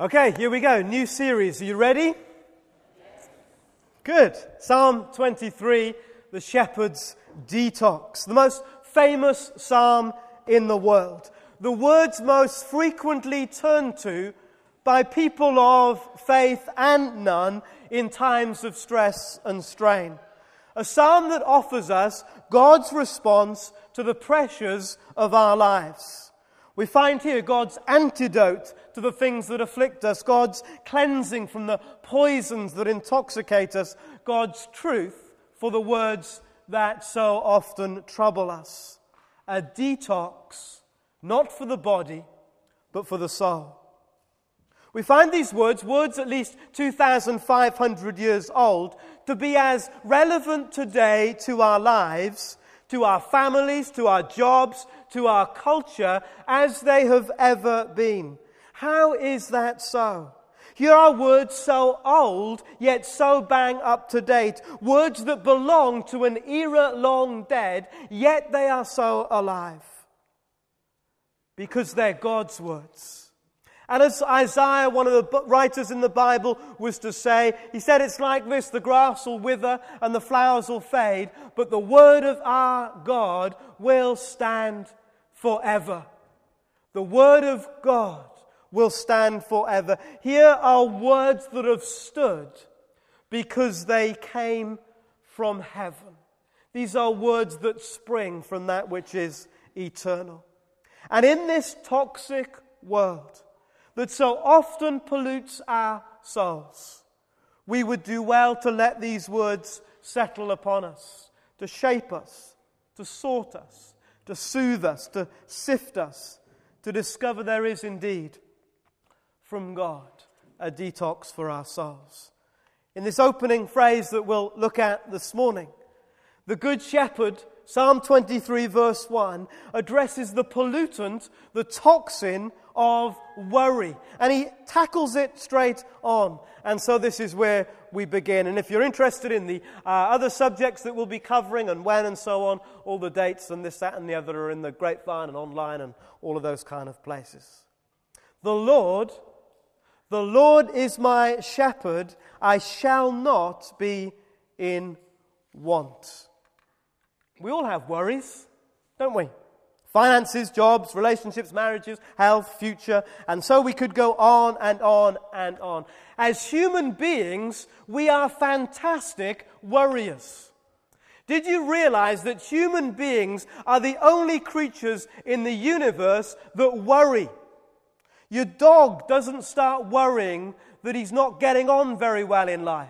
Okay, here we go. New series. Are you ready? Good. Psalm 23, the shepherd's detox. The most famous psalm in the world. The words most frequently turned to by people of faith and none in times of stress and strain. A psalm that offers us God's response to the pressures of our lives. We find here God's antidote to the things that afflict us, God's cleansing from the poisons that intoxicate us, God's truth for the words that so often trouble us. A detox, not for the body, but for the soul. We find these words, words at least 2,500 years old, to be as relevant today to our lives to our families, to our jobs, to our culture as they have ever been. How is that so? Here are words so old, yet so bang up to date. Words that belong to an era long dead, yet they are so alive. Because they're God's words. And as Isaiah, one of the writers in the Bible, was to say, he said it's like this the grass will wither and the flowers will fade, but the word of our God will stand forever. The word of God will stand forever. Here are words that have stood because they came from heaven. These are words that spring from that which is eternal. And in this toxic world, that so often pollutes our souls, we would do well to let these words settle upon us, to shape us, to sort us, to soothe us, to sift us, to discover there is indeed from God a detox for our souls. In this opening phrase that we'll look at this morning, the Good Shepherd, Psalm 23, verse 1, addresses the pollutant, the toxin of worry. And he tackles it straight on. And so this is where we begin. And if you're interested in the uh, other subjects that we'll be covering and when and so on, all the dates and this, that, and the other are in the grapevine and online and all of those kind of places. The Lord, the Lord is my shepherd. I shall not be in want. We all have worries, don't we? Finances, jobs, relationships, marriages, health, future, and so we could go on and on and on. As human beings, we are fantastic worriers. Did you realize that human beings are the only creatures in the universe that worry? Your dog doesn't start worrying that he's not getting on very well in life.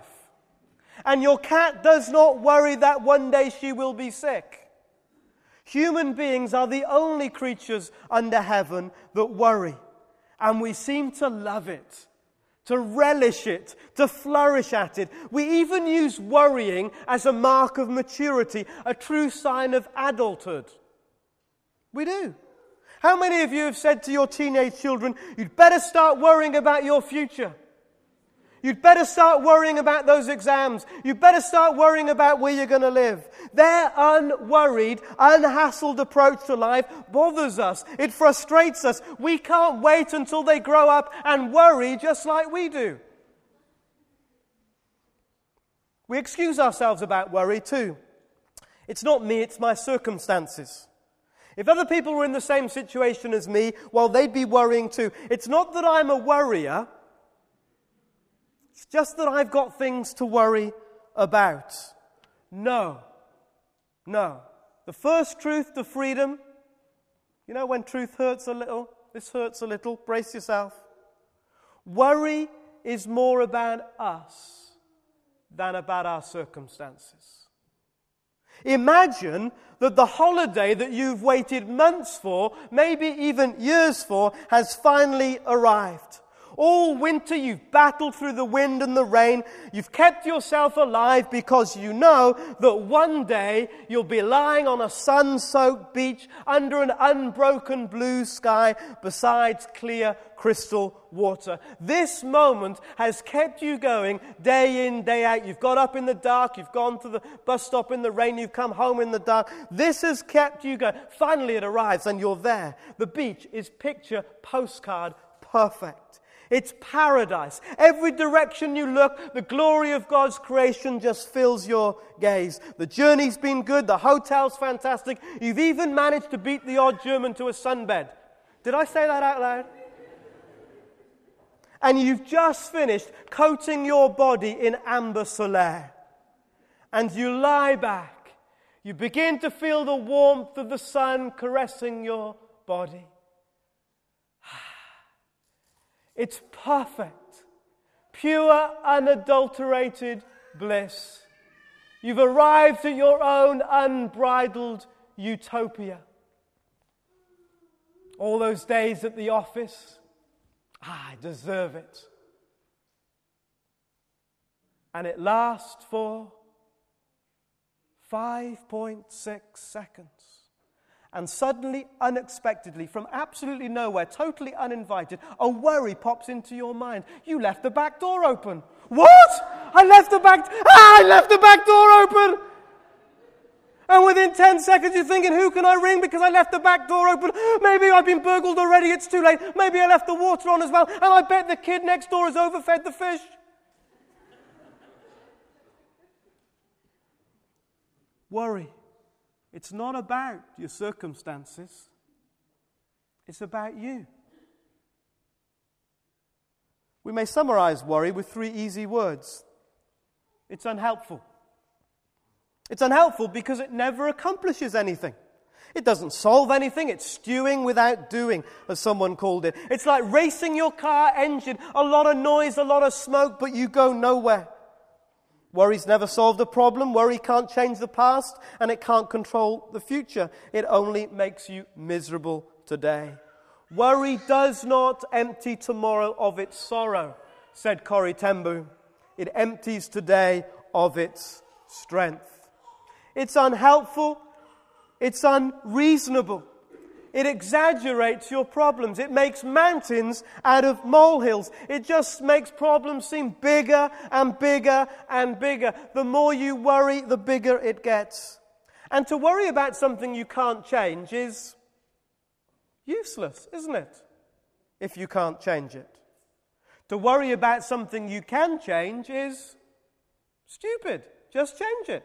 And your cat does not worry that one day she will be sick. Human beings are the only creatures under heaven that worry. And we seem to love it, to relish it, to flourish at it. We even use worrying as a mark of maturity, a true sign of adulthood. We do. How many of you have said to your teenage children, you'd better start worrying about your future? You'd better start worrying about those exams. You'd better start worrying about where you're going to live. Their unworried, unhassled approach to life bothers us. It frustrates us. We can't wait until they grow up and worry just like we do. We excuse ourselves about worry too. It's not me, it's my circumstances. If other people were in the same situation as me, well, they'd be worrying too. It's not that I'm a worrier. It's just that I've got things to worry about. No. No. The first truth to freedom, you know, when truth hurts a little, this hurts a little, brace yourself. Worry is more about us than about our circumstances. Imagine that the holiday that you've waited months for, maybe even years for, has finally arrived. All winter you've battled through the wind and the rain. You've kept yourself alive because you know that one day you'll be lying on a sun soaked beach under an unbroken blue sky besides clear crystal water. This moment has kept you going day in, day out. You've got up in the dark, you've gone to the bus stop in the rain, you've come home in the dark. This has kept you going. Finally, it arrives and you're there. The beach is picture postcard perfect. It's paradise. Every direction you look, the glory of God's creation just fills your gaze. The journey's been good, the hotel's fantastic. You've even managed to beat the odd German to a sunbed. Did I say that out loud? And you've just finished coating your body in Ambre Solaire. And you lie back. You begin to feel the warmth of the sun caressing your body. It's perfect, pure, unadulterated bliss. You've arrived at your own unbridled utopia. All those days at the office, ah, I deserve it. And it lasts for 5.6 seconds. And suddenly, unexpectedly, from absolutely nowhere, totally uninvited, a worry pops into your mind. You left the back door open. What? I left the back, ah, I left the back door open. And within 10 seconds, you're thinking, who can I ring because I left the back door open? Maybe I've been burgled already, it's too late. Maybe I left the water on as well, and I bet the kid next door has overfed the fish. Worry it's not about your circumstances, it's about you. We may summarize worry with three easy words it's unhelpful. It's unhelpful because it never accomplishes anything. It doesn't solve anything. It's stewing without doing, as someone called it. It's like racing your car engine. A lot of noise, a lot of smoke, but you go nowhere. Worry's never solved a problem. Worry can't change the past and it can't control the future. It only makes you miserable today. Worry does not empty tomorrow of its sorrow, said Corrie ten Boom. It empties today of its strength. It's unhelpful. It's unreasonable. It exaggerates your problems. It makes mountains out of molehills. It just makes problems seem bigger and bigger and bigger. The more you worry, the bigger it gets. And to worry about something you can't change is useless, isn't it? If you can't change it. To worry about something you can change is stupid. Just change it.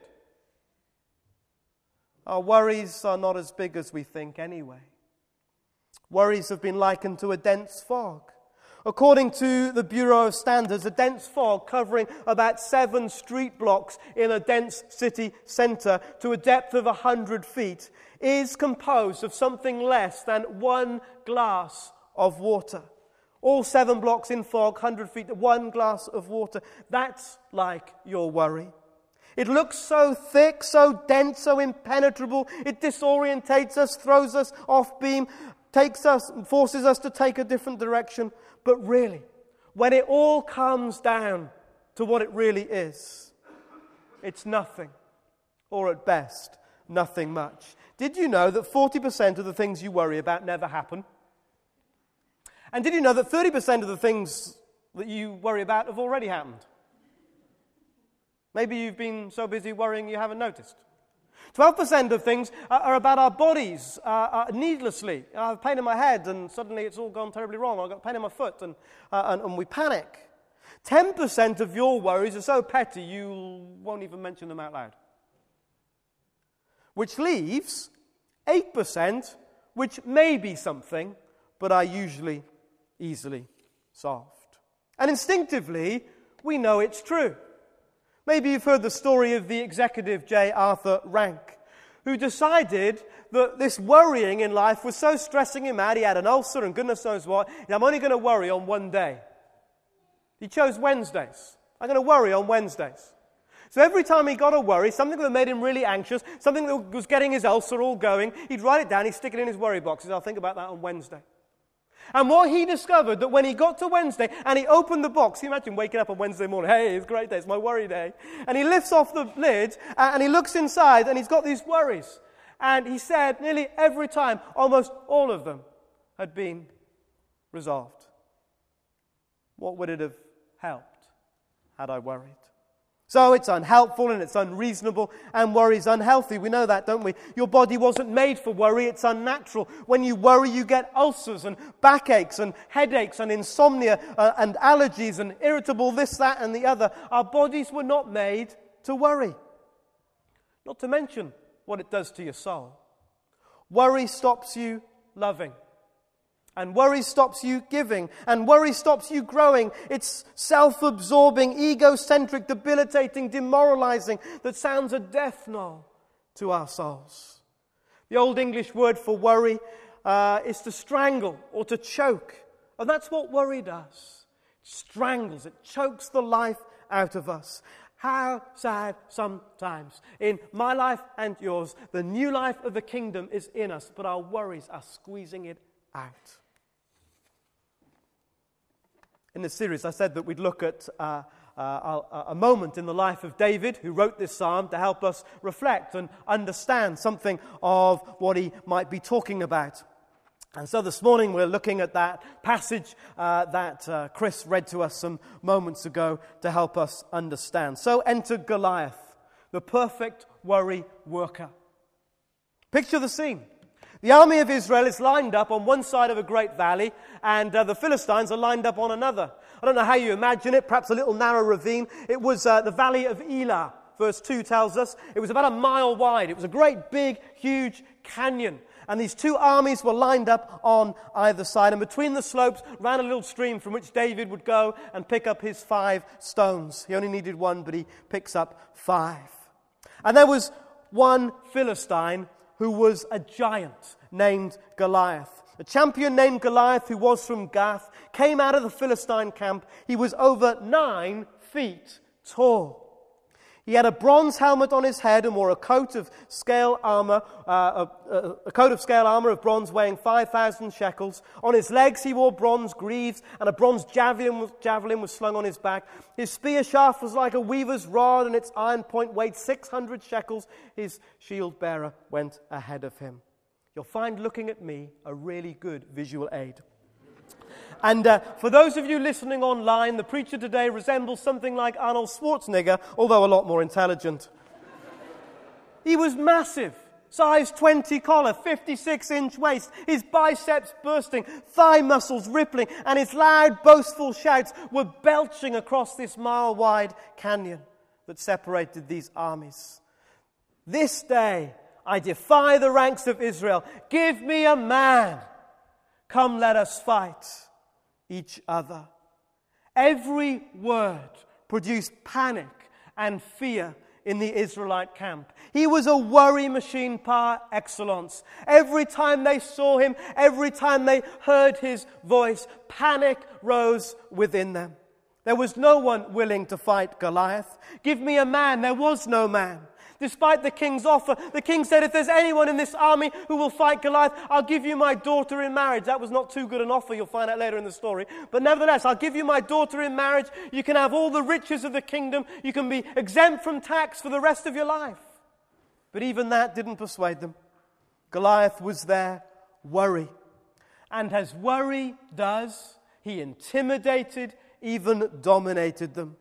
Our worries are not as big as we think anyway. Worries have been likened to a dense fog. According to the Bureau of Standards, a dense fog covering about seven street blocks in a dense city centre to a depth of 100 feet is composed of something less than one glass of water. All seven blocks in fog, 100 feet, one glass of water. That's like your worry. It looks so thick, so dense, so impenetrable. It disorientates us, throws us off beam takes us, forces us to take a different direction. But really, when it all comes down to what it really is, it's nothing, or at best, nothing much. Did you know that 40% of the things you worry about never happen? And did you know that 30% of the things that you worry about have already happened? Maybe you've been so busy worrying you haven't noticed. 12% of things are about our bodies uh, uh, needlessly. I have pain in my head, and suddenly it's all gone terribly wrong. I've got pain in my foot, and, uh, and, and we panic. 10% of your worries are so petty you won't even mention them out loud. Which leaves 8%, which may be something, but are usually easily solved. And instinctively, we know it's true. Maybe you've heard the story of the executive J. Arthur Rank, who decided that this worrying in life was so stressing him out. He had an ulcer and goodness knows what. I'm only going to worry on one day. He chose Wednesdays. I'm going to worry on Wednesdays. So every time he got a worry, something that made him really anxious, something that was getting his ulcer all going, he'd write it down, he'd stick it in his worry boxes. I'll think about that on Wednesday. And what he discovered that when he got to Wednesday and he opened the box, imagine waking up on Wednesday morning, hey, it's a great day, it's my worry day. And he lifts off the lid uh, and he looks inside and he's got these worries. And he said nearly every time, almost all of them had been resolved. What would it have helped had I worried? So it's unhelpful and it's unreasonable and worry's unhealthy. We know that, don't we? Your body wasn't made for worry, it's unnatural. When you worry, you get ulcers and backaches and headaches and insomnia uh, and allergies and irritable this, that, and the other. Our bodies were not made to worry. Not to mention what it does to your soul. Worry stops you loving. And worry stops you giving. And worry stops you growing. It's self absorbing, egocentric, debilitating, demoralizing that sounds a death knell to our souls. The Old English word for worry uh, is to strangle or to choke. And that's what worry does it strangles, it chokes the life out of us. How sad sometimes. In my life and yours, the new life of the kingdom is in us, but our worries are squeezing it out. In this series, I said that we'd look at uh, uh, a, moment in the life of David, who wrote this psalm, to help us reflect and understand something of what he might be talking about. And so this morning we're looking at that passage uh, that uh, Chris read to us some moments ago to help us understand. So enter Goliath, the perfect worry worker. Picture the scene. The army of Israel is lined up on one side of a great valley, and uh, the Philistines are lined up on another. I don't know how you imagine it, perhaps a little narrow ravine. It was uh, the valley of Elah, verse 2 tells us. It was about a mile wide. It was a great, big, huge canyon. And these two armies were lined up on either side. And between the slopes ran a little stream from which David would go and pick up his five stones. He only needed one, but he picks up five. And there was one Philistine who was a giant named Goliath. A champion named Goliath, who was from Gath, came out of the Philistine camp. He was over nine feet tall. He had a bronze helmet on his head and wore a coat of scale armor, uh, a, a, a, coat of scale armor of bronze weighing 5,000 shekels. On his legs he wore bronze greaves, and a bronze javelin javelin was slung on his back. His spear shaft was like a weaver's rod, and its iron point weighed 600 shekels. His shield bearer went ahead of him. You'll find looking at me a really good visual aid. And uh, for those of you listening online, the preacher today resembles something like Arnold Schwarzenegger, although a lot more intelligent. he was massive. Size 20 collar, 56 inch waist, his biceps bursting, thigh muscles rippling, and his loud, boastful shouts were belching across this mile wide canyon that separated these armies. This day, I defy the ranks of Israel. Give me a man. Come, let us fight each other. Every word produced panic and fear in the Israelite camp. He was a worry machine par excellence. Every time they saw him, every time they heard his voice, panic rose within them. There was no one willing to fight Goliath. Give me a man. There was no man. Despite the king's offer, the king said, If there's anyone in this army who will fight Goliath, I'll give you my daughter in marriage. That was not too good an offer, you'll find out later in the story. But nevertheless, I'll give you my daughter in marriage. You can have all the riches of the kingdom. You can be exempt from tax for the rest of your life. But even that didn't persuade them. Goliath was there, worry. And as worry does, he intimidated, even dominated them.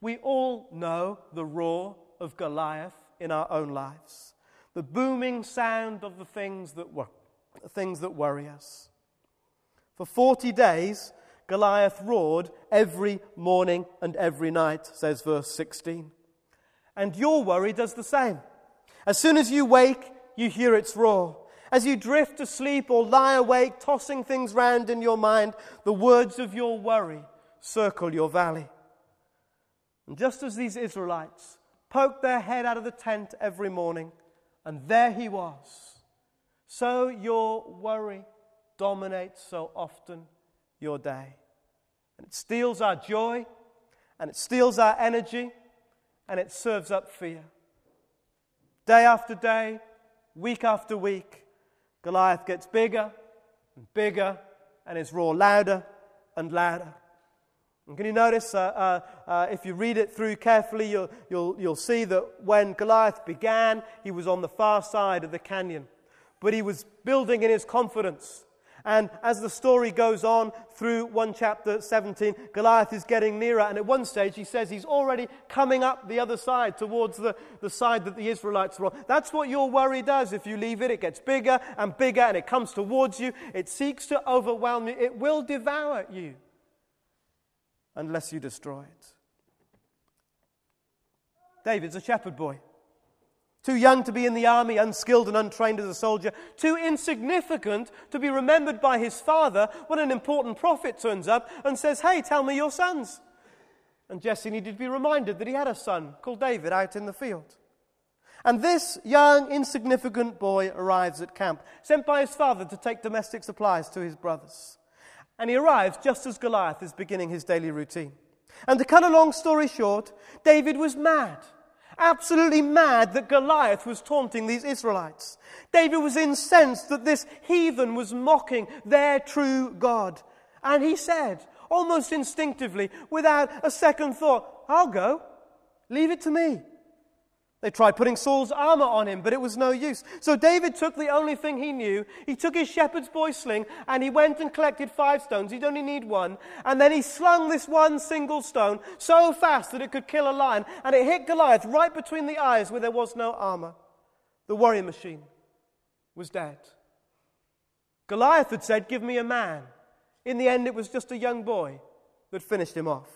We all know the roar of Goliath in our own lives. The booming sound of the things that, wor- things that worry us. For 40 days, Goliath roared every morning and every night, says verse 16. And your worry does the same. As soon as you wake, you hear its roar. As you drift to sleep or lie awake, tossing things round in your mind, the words of your worry circle your valley. And just as these Israelites poked their head out of the tent every morning, and there he was. So your worry dominates so often your day. And it steals our joy, and it steals our energy, and it serves up fear. Day after day, week after week, Goliath gets bigger and bigger, and his roar louder and louder. Can you notice, uh, uh, uh, if you read it through carefully, you'll, you'll, you'll see that when Goliath began, he was on the far side of the canyon. But he was building in his confidence. And as the story goes on through 1 chapter 17, Goliath is getting nearer. And at one stage, he says he's already coming up the other side towards the, the side that the Israelites were on. That's what your worry does. If you leave it, it gets bigger and bigger and it comes towards you. It seeks to overwhelm you. It will devour you unless you destroy it. David's a shepherd boy. Too young to be in the army, unskilled and untrained as a soldier. Too insignificant to be remembered by his father when an important prophet turns up and says, Hey, tell me your sons. And Jesse needed to be reminded that he had a son called David out in the field. And this young, insignificant boy arrives at camp, sent by his father to take domestic supplies to his brothers. And he arrives just as Goliath is beginning his daily routine. And to cut a long story short, David was mad absolutely mad that Goliath was taunting these Israelites. David was incensed that this heathen was mocking their true God. And he said, almost instinctively, without a second thought, I'll go. Leave it to me. They tried putting Saul's armor on him, but it was no use. So David took the only thing he knew. He took his shepherd's boy sling and he went and collected five stones. He'd only need one. And then he slung this one single stone so fast that it could kill a lion. And it hit Goliath right between the eyes where there was no armor. The warrior machine was dead. Goliath had said, Give me a man. In the end, it was just a young boy that finished him off.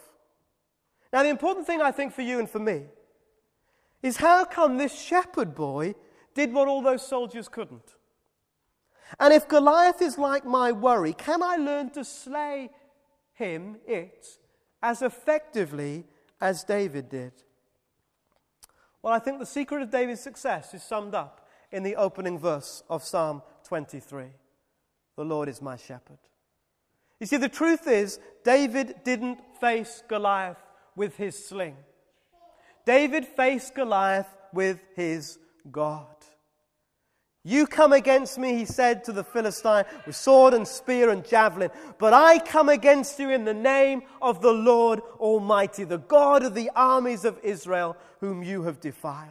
Now, the important thing I think for you and for me is how come this shepherd boy did what all those soldiers couldn't? And if Goliath is like my worry, can I learn to slay him, it, as effectively as David did? Well, I think the secret of David's success is summed up in the opening verse of Psalm 23 The Lord is my shepherd. You see, the truth is, David didn't face Goliath with his sling. David faced Goliath with his God. You come against me, he said to the Philistine, with sword and spear and javelin, but I come against you in the name of the Lord Almighty, the God of the armies of Israel, whom you have defiled.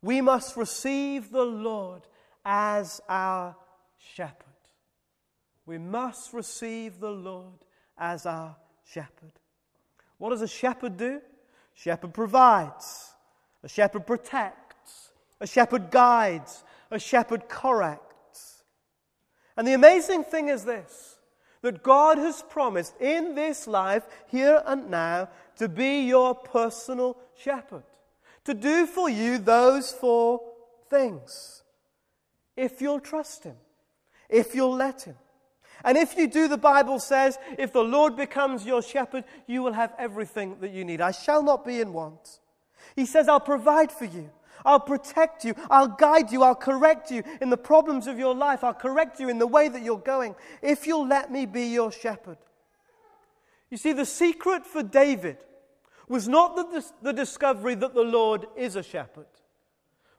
We must receive the Lord as our shepherd. We must receive the Lord as our shepherd. What does a shepherd do? Shepherd provides, a shepherd protects, a shepherd guides, a shepherd corrects. And the amazing thing is this that God has promised in this life, here and now, to be your personal shepherd, to do for you those four things. If you'll trust Him, if you'll let Him. And if you do, the Bible says, if the Lord becomes your shepherd, you will have everything that you need. I shall not be in want. He says, I'll provide for you. I'll protect you. I'll guide you. I'll correct you in the problems of your life. I'll correct you in the way that you're going if you'll let me be your shepherd. You see, the secret for David was not the, the discovery that the Lord is a shepherd,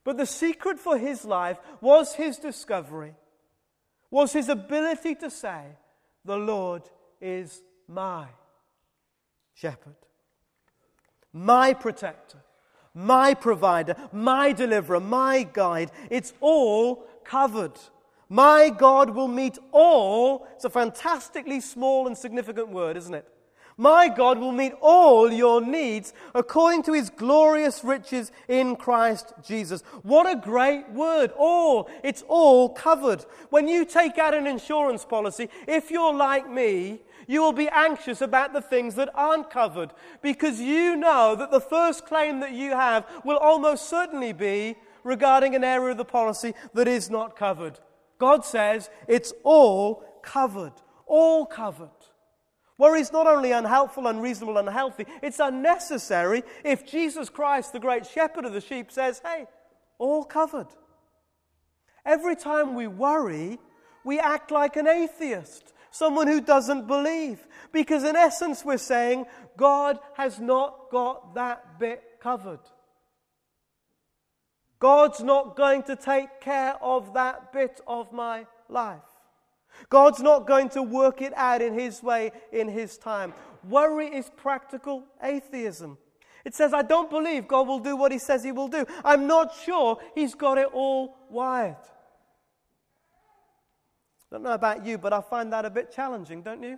but the secret for his life was his discovery was his ability to say, The Lord is my shepherd, my protector, my provider, my deliverer, my guide. It's all covered. My God will meet all. It's a fantastically small and significant word, isn't it? My God will meet all your needs according to his glorious riches in Christ Jesus. What a great word. All. It's all covered. When you take out an insurance policy, if you're like me, you will be anxious about the things that aren't covered because you know that the first claim that you have will almost certainly be regarding an area of the policy that is not covered. God says it's all covered. All covered. Worry is not only unhelpful, unreasonable, unhealthy, it's unnecessary if Jesus Christ, the great shepherd of the sheep, says, hey, all covered. Every time we worry, we act like an atheist, someone who doesn't believe. Because in essence, we're saying, God has not got that bit covered. God's not going to take care of that bit of my life. God's not going to work it out in His way, in His time. Worry is practical atheism. It says, I don't believe God will do what He says He will do. I'm not sure He's got it all wired. I don't know about you, but I find that a bit challenging, don't you?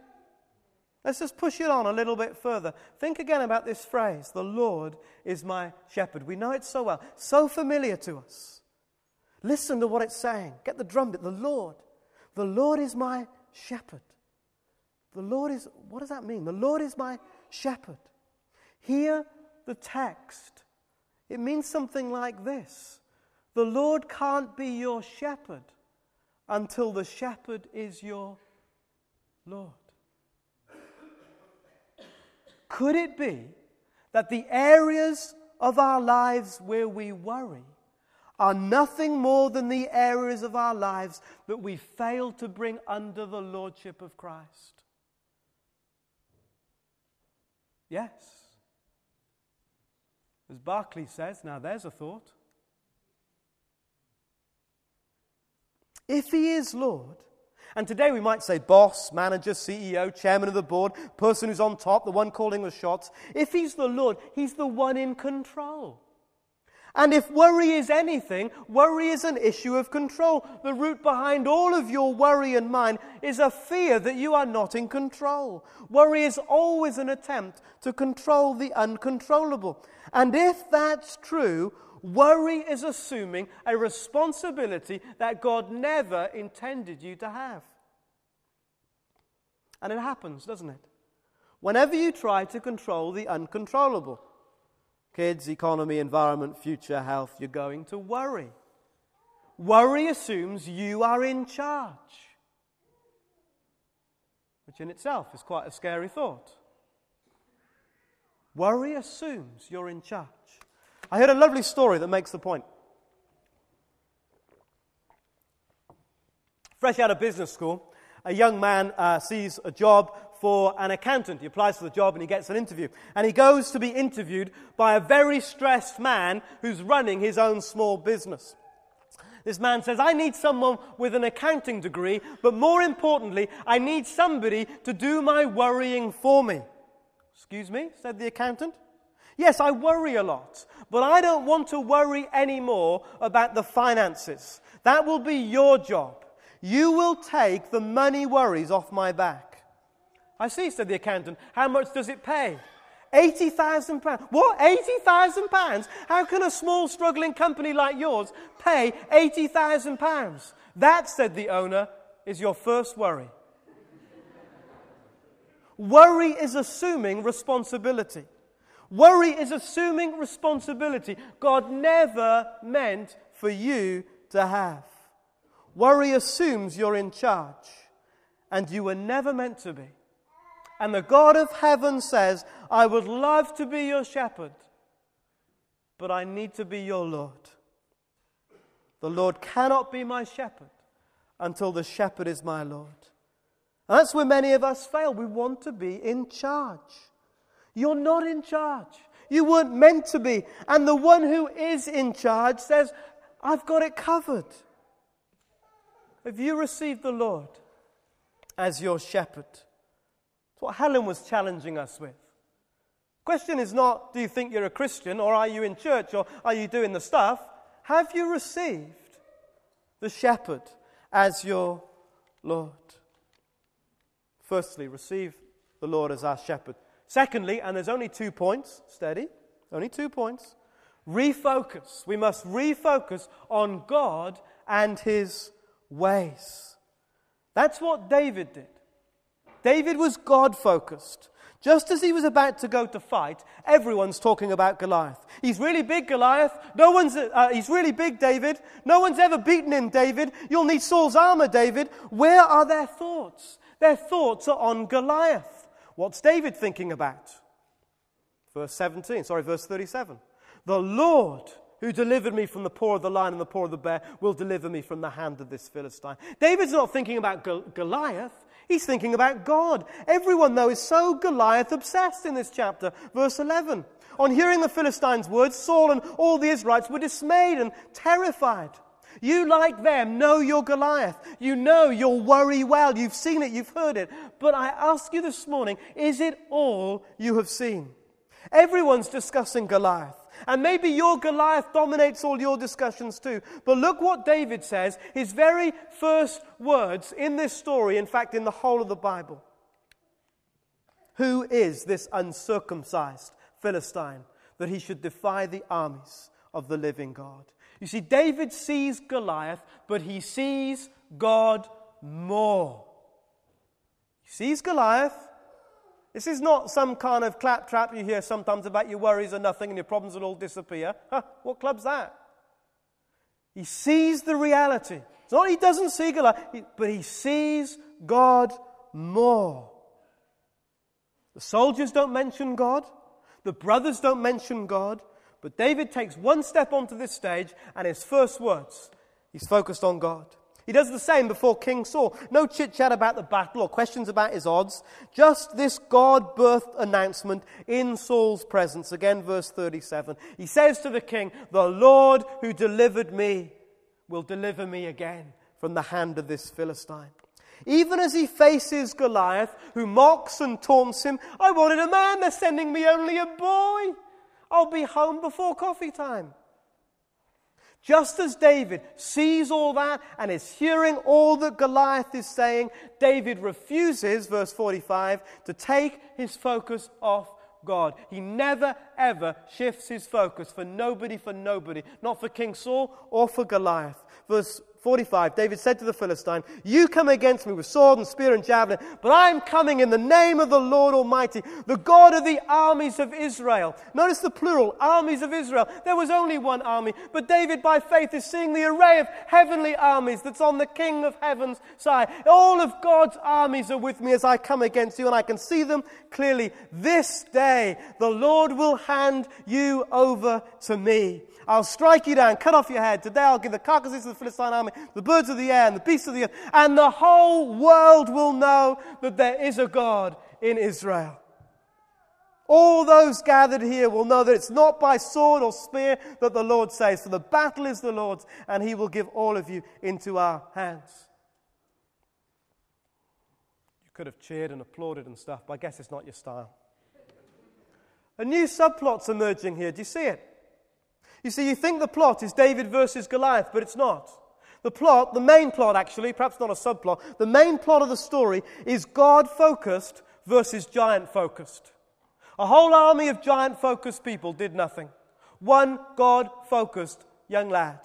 Let's just push it on a little bit further. Think again about this phrase the Lord is my shepherd. We know it so well, so familiar to us. Listen to what it's saying. Get the drum bit. The Lord. The Lord is my shepherd. The Lord is, what does that mean? The Lord is my shepherd. Hear the text. It means something like this The Lord can't be your shepherd until the shepherd is your Lord. Could it be that the areas of our lives where we worry are nothing more than the areas of our lives that we fail to bring under the lordship of Christ? Yes. As Barclay says, now there's a thought. If he is Lord, and today we might say boss, manager, CEO, chairman of the board, person who's on top, the one calling the shots. If he's the Lord, he's the one in control. And if worry is anything, worry is an issue of control. The root behind all of your worry and mine is a fear that you are not in control. Worry is always an attempt to control the uncontrollable. And if that's true, worry is assuming a responsibility that God never intended you to have. And it happens, doesn't it? Whenever you try to control the uncontrollable kids, economy, environment, future, health, you're going to worry. Worry assumes you are in charge, which in itself is quite a scary thought. Worry assumes you're in charge. I heard a lovely story that makes the point. Fresh out of business school, a young man uh, sees a job for an accountant. He applies for the job and he gets an interview. And he goes to be interviewed by a very stressed man who's running his own small business. This man says, I need someone with an accounting degree, but more importantly, I need somebody to do my worrying for me. Excuse me, said the accountant. Yes, I worry a lot, but I don't want to worry anymore about the finances. That will be your job. You will take the money worries off my back. I see, said the accountant. How much does it pay? £80,000. What? £80,000? How can a small struggling company like yours pay £80,000? That, said the owner, is your first worry. worry is assuming responsibility. Worry is assuming responsibility God never meant for you to have. Worry assumes you're in charge, and you were never meant to be. And the God of heaven says, I would love to be your shepherd, but I need to be your Lord. The Lord cannot be my shepherd until the shepherd is my Lord. And that's where many of us fail. We want to be in charge. You're not in charge. You weren't meant to be. And the one who is in charge says, I've got it covered. Have you received the Lord as your shepherd? What Helen was challenging us with. Question is not, do you think you're a Christian, or are you in church, or are you doing the stuff? Have you received the shepherd as your Lord? Firstly, receive the Lord as our shepherd. Secondly, and there's only two points, steady, only two points, refocus. We must refocus on God and his ways. That's what David did. David was God focused. Just as he was about to go to fight, everyone's talking about Goliath. He's really big, Goliath. No one's, uh, he's really big, David. No one's ever beaten him, David. You'll need Saul's armor, David. Where are their thoughts? Their thoughts are on Goliath. What's David thinking about? Verse 17, sorry, verse 37. The Lord who delivered me from the paw of the lion and the paw of the bear will deliver me from the hand of this Philistine. David's not thinking about Goliath. He's thinking about God. Everyone, though, is so Goliath obsessed in this chapter. Verse 11. On hearing the Philistines' words, Saul and all the Israelites were dismayed and terrified. You, like them, know your Goliath. You know your worry well. You've seen it, you've heard it. But I ask you this morning is it all you have seen? Everyone's discussing Goliath. And maybe your Goliath dominates all your discussions too. But look what David says, his very first words in this story, in fact, in the whole of the Bible. Who is this uncircumcised Philistine that he should defy the armies of the living God? You see, David sees Goliath, but he sees God more. He sees Goliath. This is not some kind of claptrap you hear sometimes about your worries are nothing and your problems will all disappear. Huh, what club's that? He sees the reality. It's not he doesn't see Goliath, but he sees God more. The soldiers don't mention God. The brothers don't mention God. But David takes one step onto this stage, and his first words, he's focused on God. He does the same before King Saul. No chit chat about the battle or questions about his odds. Just this God birthed announcement in Saul's presence. Again, verse 37. He says to the king, The Lord who delivered me will deliver me again from the hand of this Philistine. Even as he faces Goliath, who mocks and taunts him, I wanted a man, they're sending me only a boy. I'll be home before coffee time. Just as David sees all that and is hearing all that Goliath is saying, David refuses, verse 45, to take his focus off God. He never, ever shifts his focus for nobody, for nobody, not for King Saul or for Goliath. Verse 45, David said to the Philistine, You come against me with sword and spear and javelin, but I'm coming in the name of the Lord Almighty, the God of the armies of Israel. Notice the plural, armies of Israel. There was only one army, but David, by faith, is seeing the array of heavenly armies that's on the King of heaven's side. All of God's armies are with me as I come against you, and I can see them clearly. This day, the Lord will hand you over to me. I'll strike you down, cut off your head. Today I'll give the carcasses of the Philistine army, the birds of the air, and the beasts of the earth, and the whole world will know that there is a God in Israel. All those gathered here will know that it's not by sword or spear that the Lord saves, for the battle is the Lord's, and he will give all of you into our hands. You could have cheered and applauded and stuff, but I guess it's not your style. A new subplot's emerging here. Do you see it? You see, you think the plot is David versus Goliath, but it's not. The plot, the main plot actually, perhaps not a subplot, the main plot of the story is God focused versus giant focused. A whole army of giant focused people did nothing. One God focused young lad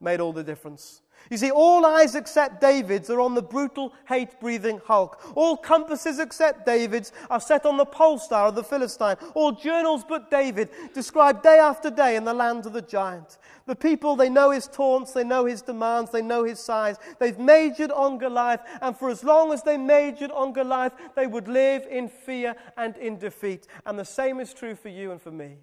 made all the difference. You see, all eyes except David's are on the brutal, hate breathing Hulk. All compasses except David's are set on the pole star of the Philistine. All journals but David describe day after day in the land of the giant. The people, they know his taunts, they know his demands, they know his size. They've majored on Goliath, and for as long as they majored on Goliath, they would live in fear and in defeat. And the same is true for you and for me.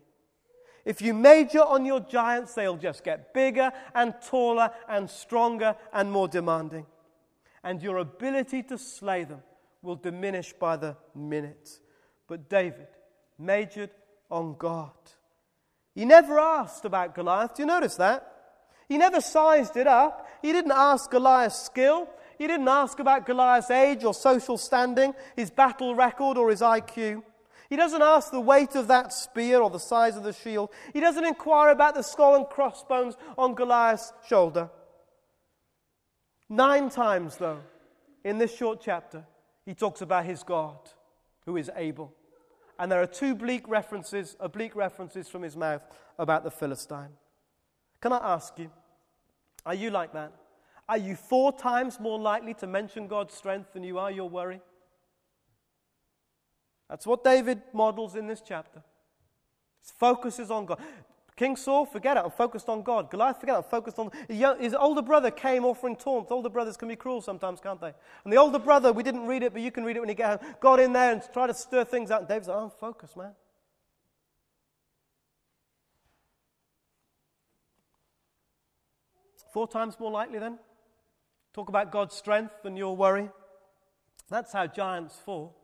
If you major on your giants, they'll just get bigger and taller and stronger and more demanding. And your ability to slay them will diminish by the minute. But David majored on God. He never asked about Goliath. Do you notice that? He never sized it up. He didn't ask Goliath's skill. He didn't ask about Goliath's age or social standing, his battle record or his IQ. He doesn't ask the weight of that spear or the size of the shield. He doesn't inquire about the skull and crossbones on Goliath's shoulder. Nine times, though, in this short chapter, he talks about his God who is able. And there are two bleak references, uh, oblique references from his mouth about the Philistine. Can I ask you, are you like that? Are you four times more likely to mention God's strength than you are your worry? That's what David models in this chapter. His focus is on God. King Saul, forget it, I'm focused on God. Goliath, forget it, I'm focused on his older brother came offering taunts. Older brothers can be cruel sometimes, can't they? And the older brother, we didn't read it, but you can read it when you get home, got in there and tried to stir things out. And David's like, oh, I'm focused, man. Four times more likely then? Talk about God's strength than your worry. That's how giants fall.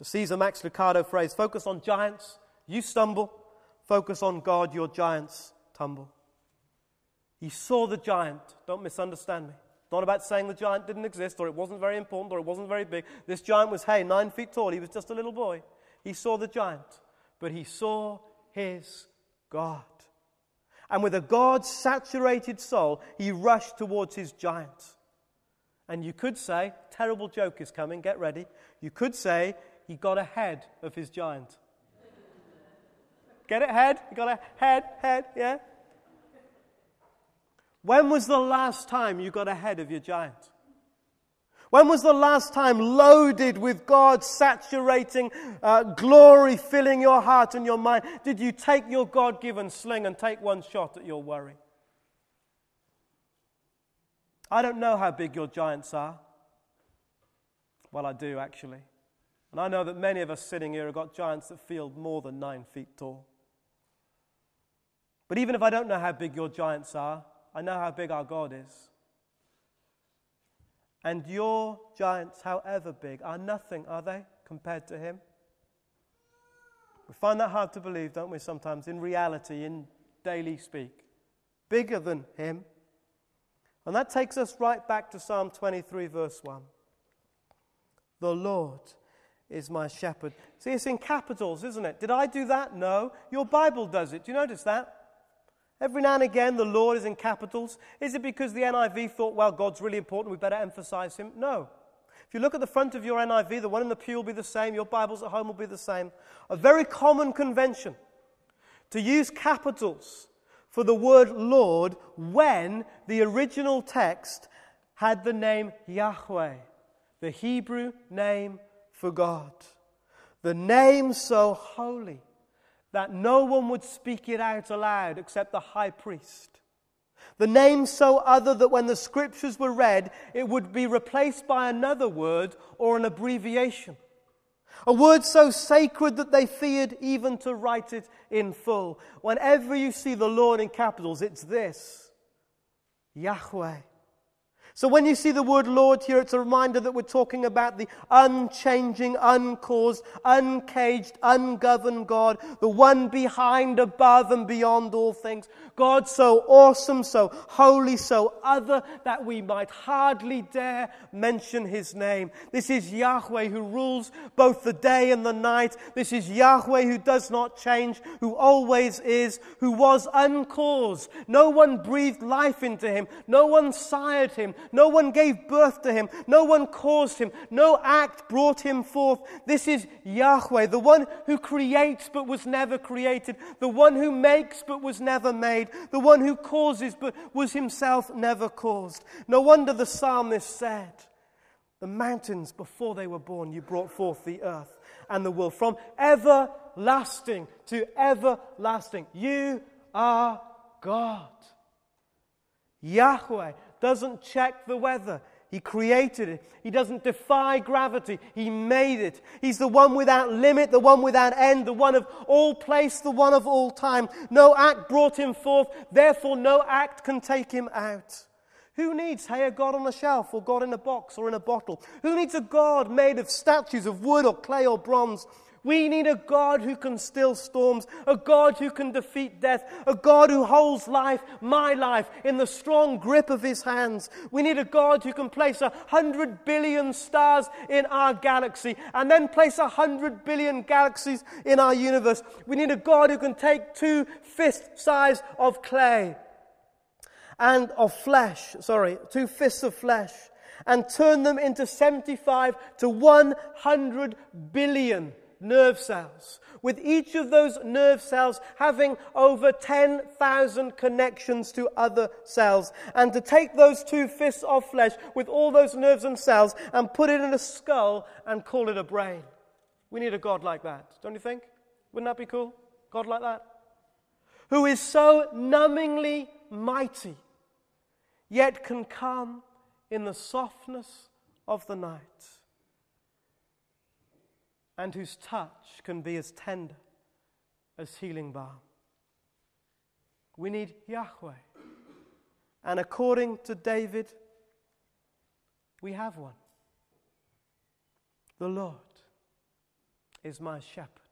To Caesar Max Lucado phrase, focus on giants, you stumble. Focus on God, your giants tumble. He saw the giant. Don't misunderstand me. It's not about saying the giant didn't exist or it wasn't very important or it wasn't very big. This giant was, hey, nine feet tall. He was just a little boy. He saw the giant, but he saw his God. And with a God saturated soul, he rushed towards his giant. And you could say, terrible joke is coming, get ready. You could say he got ahead of his giant. Get it? Head? You got a head, head, yeah? When was the last time you got ahead of your giant? When was the last time loaded with God's saturating uh, glory filling your heart and your mind? Did you take your God given sling and take one shot at your worry? I don't know how big your giants are. Well, I do actually. And I know that many of us sitting here have got giants that feel more than nine feet tall. But even if I don't know how big your giants are, I know how big our God is. And your giants, however big, are nothing, are they, compared to Him? We find that hard to believe, don't we, sometimes, in reality, in daily speak. Bigger than Him. And that takes us right back to Psalm 23, verse 1. The Lord is my shepherd. See, it's in capitals, isn't it? Did I do that? No. Your Bible does it. Do you notice that? Every now and again, the Lord is in capitals. Is it because the NIV thought, well, God's really important, we better emphasize him? No. If you look at the front of your NIV, the one in the pew will be the same, your Bibles at home will be the same. A very common convention to use capitals for the word Lord when the original text had the name Yahweh, the Hebrew name for God. The name so holy that no one would speak it out aloud except the high priest. The name so other that when the scriptures were read, it would be replaced by another word or an abbreviation. A word so sacred that they feared even to write it in full. Whenever you see the Lord in capitals, it's this Yahweh. So when you see the word Lord here, it's a reminder that we're talking about the unchanging, uncaused, uncaged, ungoverned God, the one behind, above, and beyond all things. God so awesome, so holy, so other that we might hardly dare mention his name. This is Yahweh who rules both the day and the night. This is Yahweh who does not change, who always is, who was uncaused. No one breathed life into him. No one sired him. No one gave birth to him. No one caused him. No act brought him forth. This is Yahweh, the one who creates but was never created, the one who makes but was never made, the one who causes but was himself never caused. No wonder the psalmist said, The mountains before they were born, you brought forth the earth and the world. From everlasting to everlasting, you are God. Yahweh doesn't check the weather. He created it. He doesn't defy gravity. He made it. He's the one without limit, the one without end, the one of all place, the one of all time. No act brought him forth, therefore no act can take him out. Who needs, hey, a God on a shelf or God in a box or in a bottle? Who needs a God made of statues of wood or clay or bronze? We need a God who can still storms, a God who can defeat death, a God who holds life, my life, in the strong grip of his hands. We need a God who can place a hundred billion stars in our galaxy and then place a hundred billion galaxies in our universe. We need a God who can take two fist size of clay and of flesh, sorry, two fists of flesh and turn them into 75 to 100 billion nerve cells, with each of those nerve cells having over 10,000 connections to other cells. And to take those two fists of flesh with all those nerves and cells and put it in a skull and call it a brain. We need a God like that, don't you think? Wouldn't that be cool? God like that? Who is so numbingly mighty, yet can come in the softness of the night and whose touch can be as tender as healing balm. We need Yahweh. And according to David, we have one. The Lord is my shepherd.